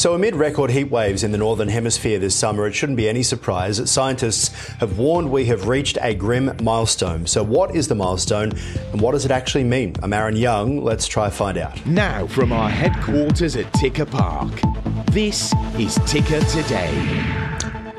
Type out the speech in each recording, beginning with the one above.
So, amid record heat waves in the Northern Hemisphere this summer, it shouldn't be any surprise that scientists have warned we have reached a grim milestone. So, what is the milestone and what does it actually mean? I'm Aaron Young. Let's try find out. Now, from our headquarters at Ticker Park, this is Ticker Today.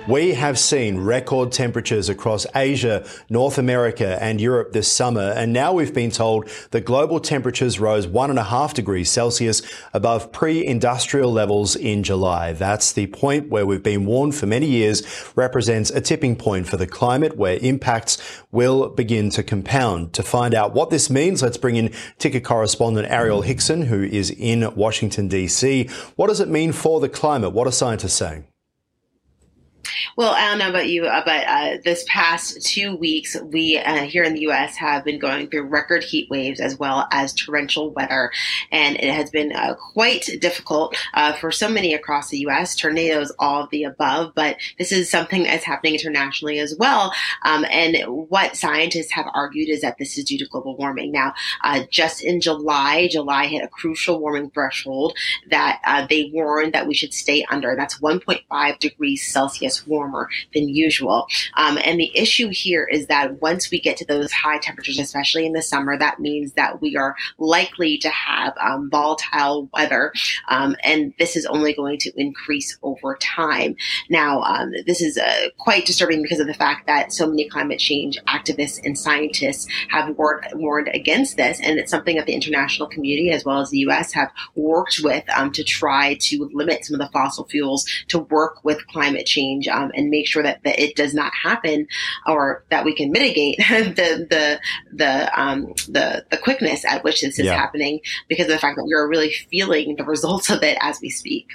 We have seen record temperatures across Asia, North America, and Europe this summer, and now we've been told that global temperatures rose one and a half degrees Celsius above pre-industrial levels in July. That's the point where we've been warned for many years represents a tipping point for the climate where impacts will begin to compound. To find out what this means, let's bring in ticker correspondent Ariel Hickson, who is in Washington, D.C. What does it mean for the climate? What are scientists saying? Well, I don't know about you, uh, but uh, this past two weeks, we uh, here in the U.S. have been going through record heat waves as well as torrential weather, and it has been uh, quite difficult uh, for so many across the U.S. Tornadoes, all of the above, but this is something that's happening internationally as well. Um, and what scientists have argued is that this is due to global warming. Now, uh, just in July, July hit a crucial warming threshold that they warned that we should stay under. That's 1.5 degrees Celsius warm warmer than usual. Um, and the issue here is that once we get to those high temperatures, especially in the summer, that means that we are likely to have um, volatile weather. Um, and this is only going to increase over time. Now, um, this is uh, quite disturbing because of the fact that so many climate change activists and scientists have warned, warned against this. And it's something that the international community, as well as the U.S., have worked with um, to try to limit some of the fossil fuels to work with climate change um, and make sure that, that it does not happen or that we can mitigate the the the um, the the quickness at which this is yeah. happening because of the fact that we are really feeling the results of it as we speak.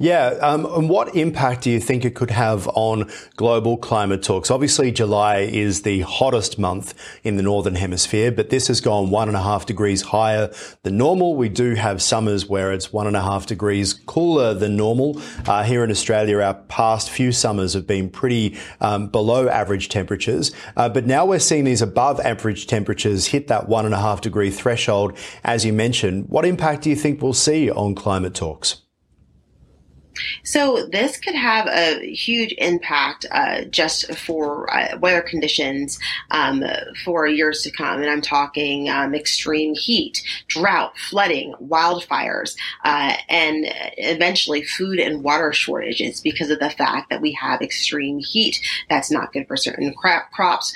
Yeah, um, and what impact do you think it could have on global climate talks? Obviously, July is the hottest month in the northern hemisphere, but this has gone one and a half degrees higher than normal. We do have summers where it's one and a half degrees cooler than normal. Uh, here in Australia, our past few summers have been pretty um, below average temperatures, uh, but now we're seeing these above average temperatures hit that one and a half degree threshold, as you mentioned. What impact do you think we'll see on climate talks? So this could have a huge impact uh, just for uh, weather conditions um, for years to come. And I'm talking um, extreme heat, drought, flooding, wildfires, uh, and eventually food and water shortages because of the fact that we have extreme heat. That's not good for certain crops,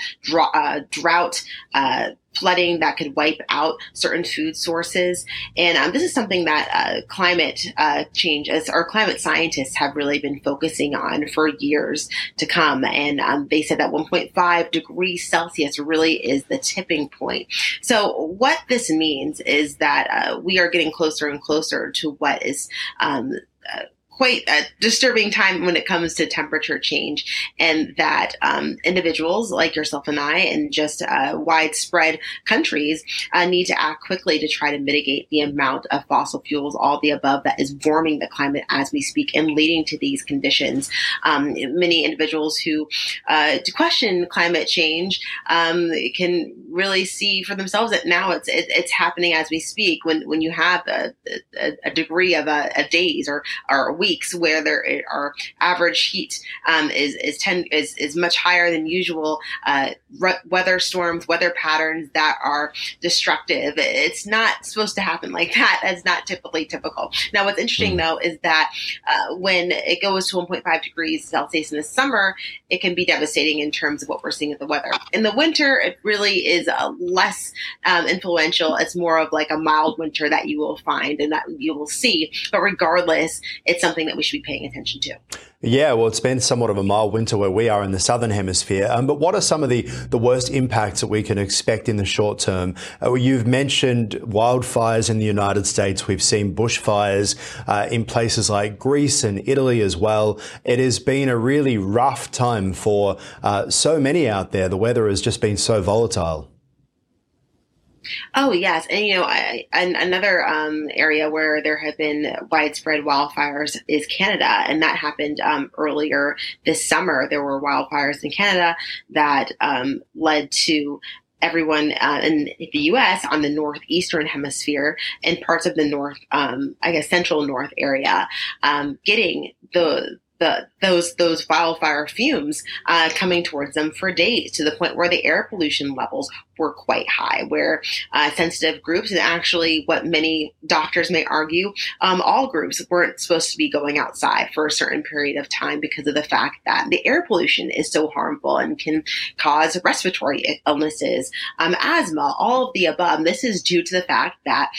uh, drought, uh, flooding that could wipe out certain food sources. And um, this is something that uh, climate uh, change, as our climate scientists have really been focusing on for years to come. And um, they said that 1.5 degrees Celsius really is the tipping point. So what this means is that uh, we are getting closer and closer to what is um, uh, quite a disturbing time when it comes to temperature change, and that um, individuals like yourself and I, and just uh, widespread countries, uh, need to act quickly to try to mitigate the amount of fossil fuels, all the above, that is warming the climate as we speak and leading to these conditions. Um, many individuals who uh, question climate change um, can really see for themselves that now it's it, it's happening as we speak. When when you have a, a, a degree of a, a days or or weeks where there are average heat um, is is ten is is much higher than usual. Uh, re- weather storms, weather patterns that are destructive. It's not supposed to happen like that. That's not typically typical. Now, what's interesting mm. though is that uh, when it goes to 1.5 degrees Celsius in the summer, it can be devastating in terms of what we're seeing with the weather. In the winter, it really is uh, less um, influential. It's more of like a mild winter that you will find and that you will see. But regardless, it's something something that we should be paying attention to. Yeah, well, it's been somewhat of a mild winter where we are in the southern hemisphere. Um, but what are some of the, the worst impacts that we can expect in the short term? Uh, you've mentioned wildfires in the United States. We've seen bushfires uh, in places like Greece and Italy as well. It has been a really rough time for uh, so many out there. The weather has just been so volatile. Oh yes, and you know, I, another um, area where there have been widespread wildfires is Canada, and that happened um, earlier this summer. There were wildfires in Canada that um, led to everyone uh, in the U.S. on the northeastern hemisphere and parts of the north, um, I guess, central north area, um, getting the the, those those wildfire fumes uh, coming towards them for days to the point where the air pollution levels were quite high, where uh, sensitive groups and actually what many doctors may argue, um, all groups weren't supposed to be going outside for a certain period of time because of the fact that the air pollution is so harmful and can cause respiratory illnesses, um, asthma, all of the above. This is due to the fact that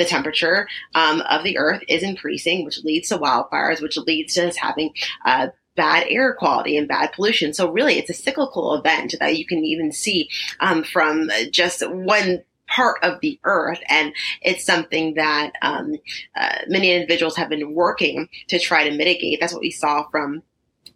the temperature um, of the earth is increasing, which leads to wildfires, which leads to us having uh, bad air quality and bad pollution. So really, it's a cyclical event that you can even see um, from just one part of the earth. And it's something that um, uh, many individuals have been working to try to mitigate. That's what we saw from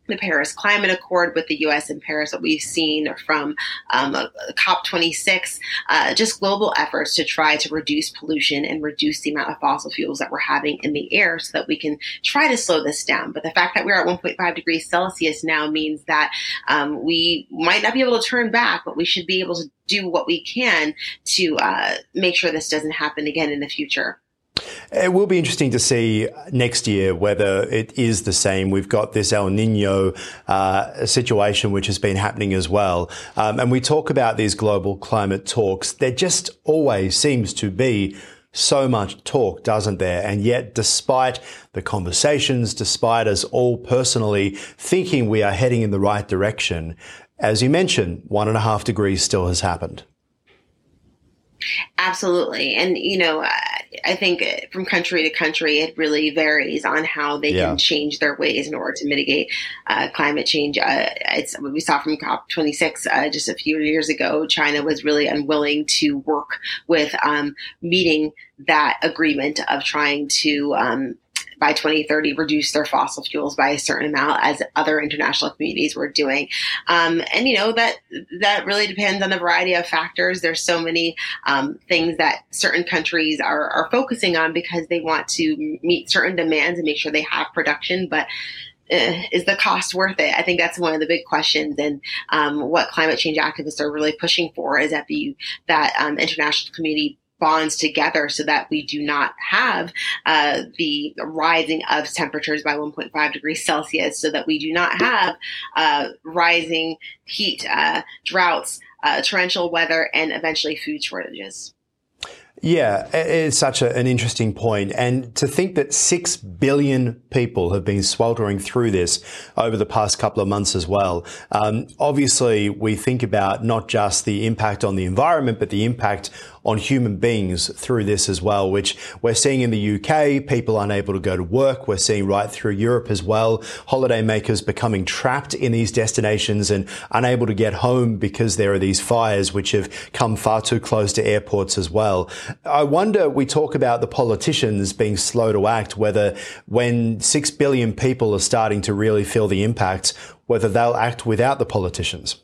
the Paris Climate Accord with the U.S. in Paris, what we've seen from um, COP26, uh, just global efforts to try to reduce pollution and reduce the amount of fossil fuels that we're having in the air so that we can try to slow this down. But the fact that we're at 1.5 degrees Celsius now means that um, we might not be able to turn back, but we should be able to do what we can to uh, make sure this doesn't happen again in the future. It will be interesting to see next year whether it is the same. We've got this El Nino uh, situation which has been happening as well. Um, and we talk about these global climate talks. There just always seems to be so much talk, doesn't there? And yet, despite the conversations, despite us all personally thinking we are heading in the right direction, as you mentioned, one and a half degrees still has happened. Absolutely. And, you know, I think from country to country, it really varies on how they yeah. can change their ways in order to mitigate uh, climate change. Uh, it's what we saw from COP26 uh, just a few years ago. China was really unwilling to work with um, meeting that agreement of trying to um, by 2030 reduce their fossil fuels by a certain amount as other international communities were doing. Um, and you know that that really depends on a variety of factors. There's so many um, things that certain countries are, are focusing on because they want to meet certain demands and make sure they have production, but uh, is the cost worth it? I think that's one of the big questions, and um, what climate change activists are really pushing for is that the that um, international community bonds together so that we do not have uh, the rising of temperatures by 1.5 degrees Celsius, so that we do not have uh, rising heat, uh, droughts, uh, torrential weather, and eventually food shortages. Yeah, it's such a, an interesting point. And to think that 6 billion people have been sweltering through this over the past couple of months as well. Um, obviously, we think about not just the impact on the environment, but the impact on human beings through this as well, which we're seeing in the UK, people unable to go to work. We're seeing right through Europe as well, holidaymakers becoming trapped in these destinations and unable to get home because there are these fires which have come far too close to airports as well. I wonder, we talk about the politicians being slow to act, whether when six billion people are starting to really feel the impact, whether they'll act without the politicians.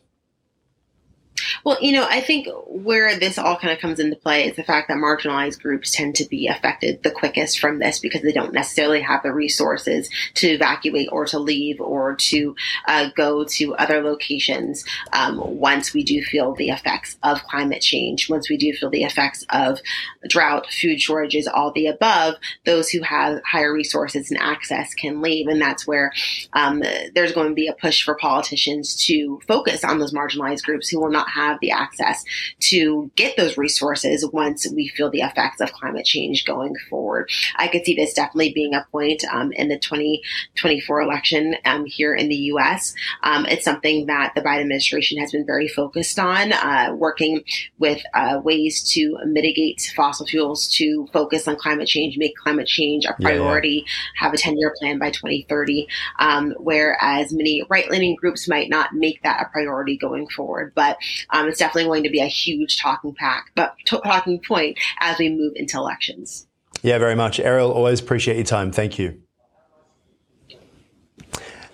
Well, you know, I think where this all kind of comes into play is the fact that marginalized groups tend to be affected the quickest from this because they don't necessarily have the resources to evacuate or to leave or to uh, go to other locations um, once we do feel the effects of climate change, once we do feel the effects of drought, food shortages, all the above, those who have higher resources and access can leave. And that's where um, there's going to be a push for politicians to focus on those marginalized groups who will not have the access to get those resources once we feel the effects of climate change going forward. I could see this definitely being a point um, in the 2024 election um, here in the U.S. Um, it's something that the Biden administration has been very focused on, uh, working with uh, ways to mitigate fossil fuels, to focus on climate change, make climate change a priority, yeah, yeah. have a 10 year plan by 2030, um, whereas many right leaning groups might not make that a priority going forward. But um, it's definitely going to be a huge talking pack, but talking point as we move into elections. Yeah, very much. Ariel, always appreciate your time. Thank you.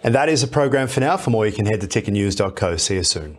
And that is a program for now. For more, you can head to tickernews.co. See you soon.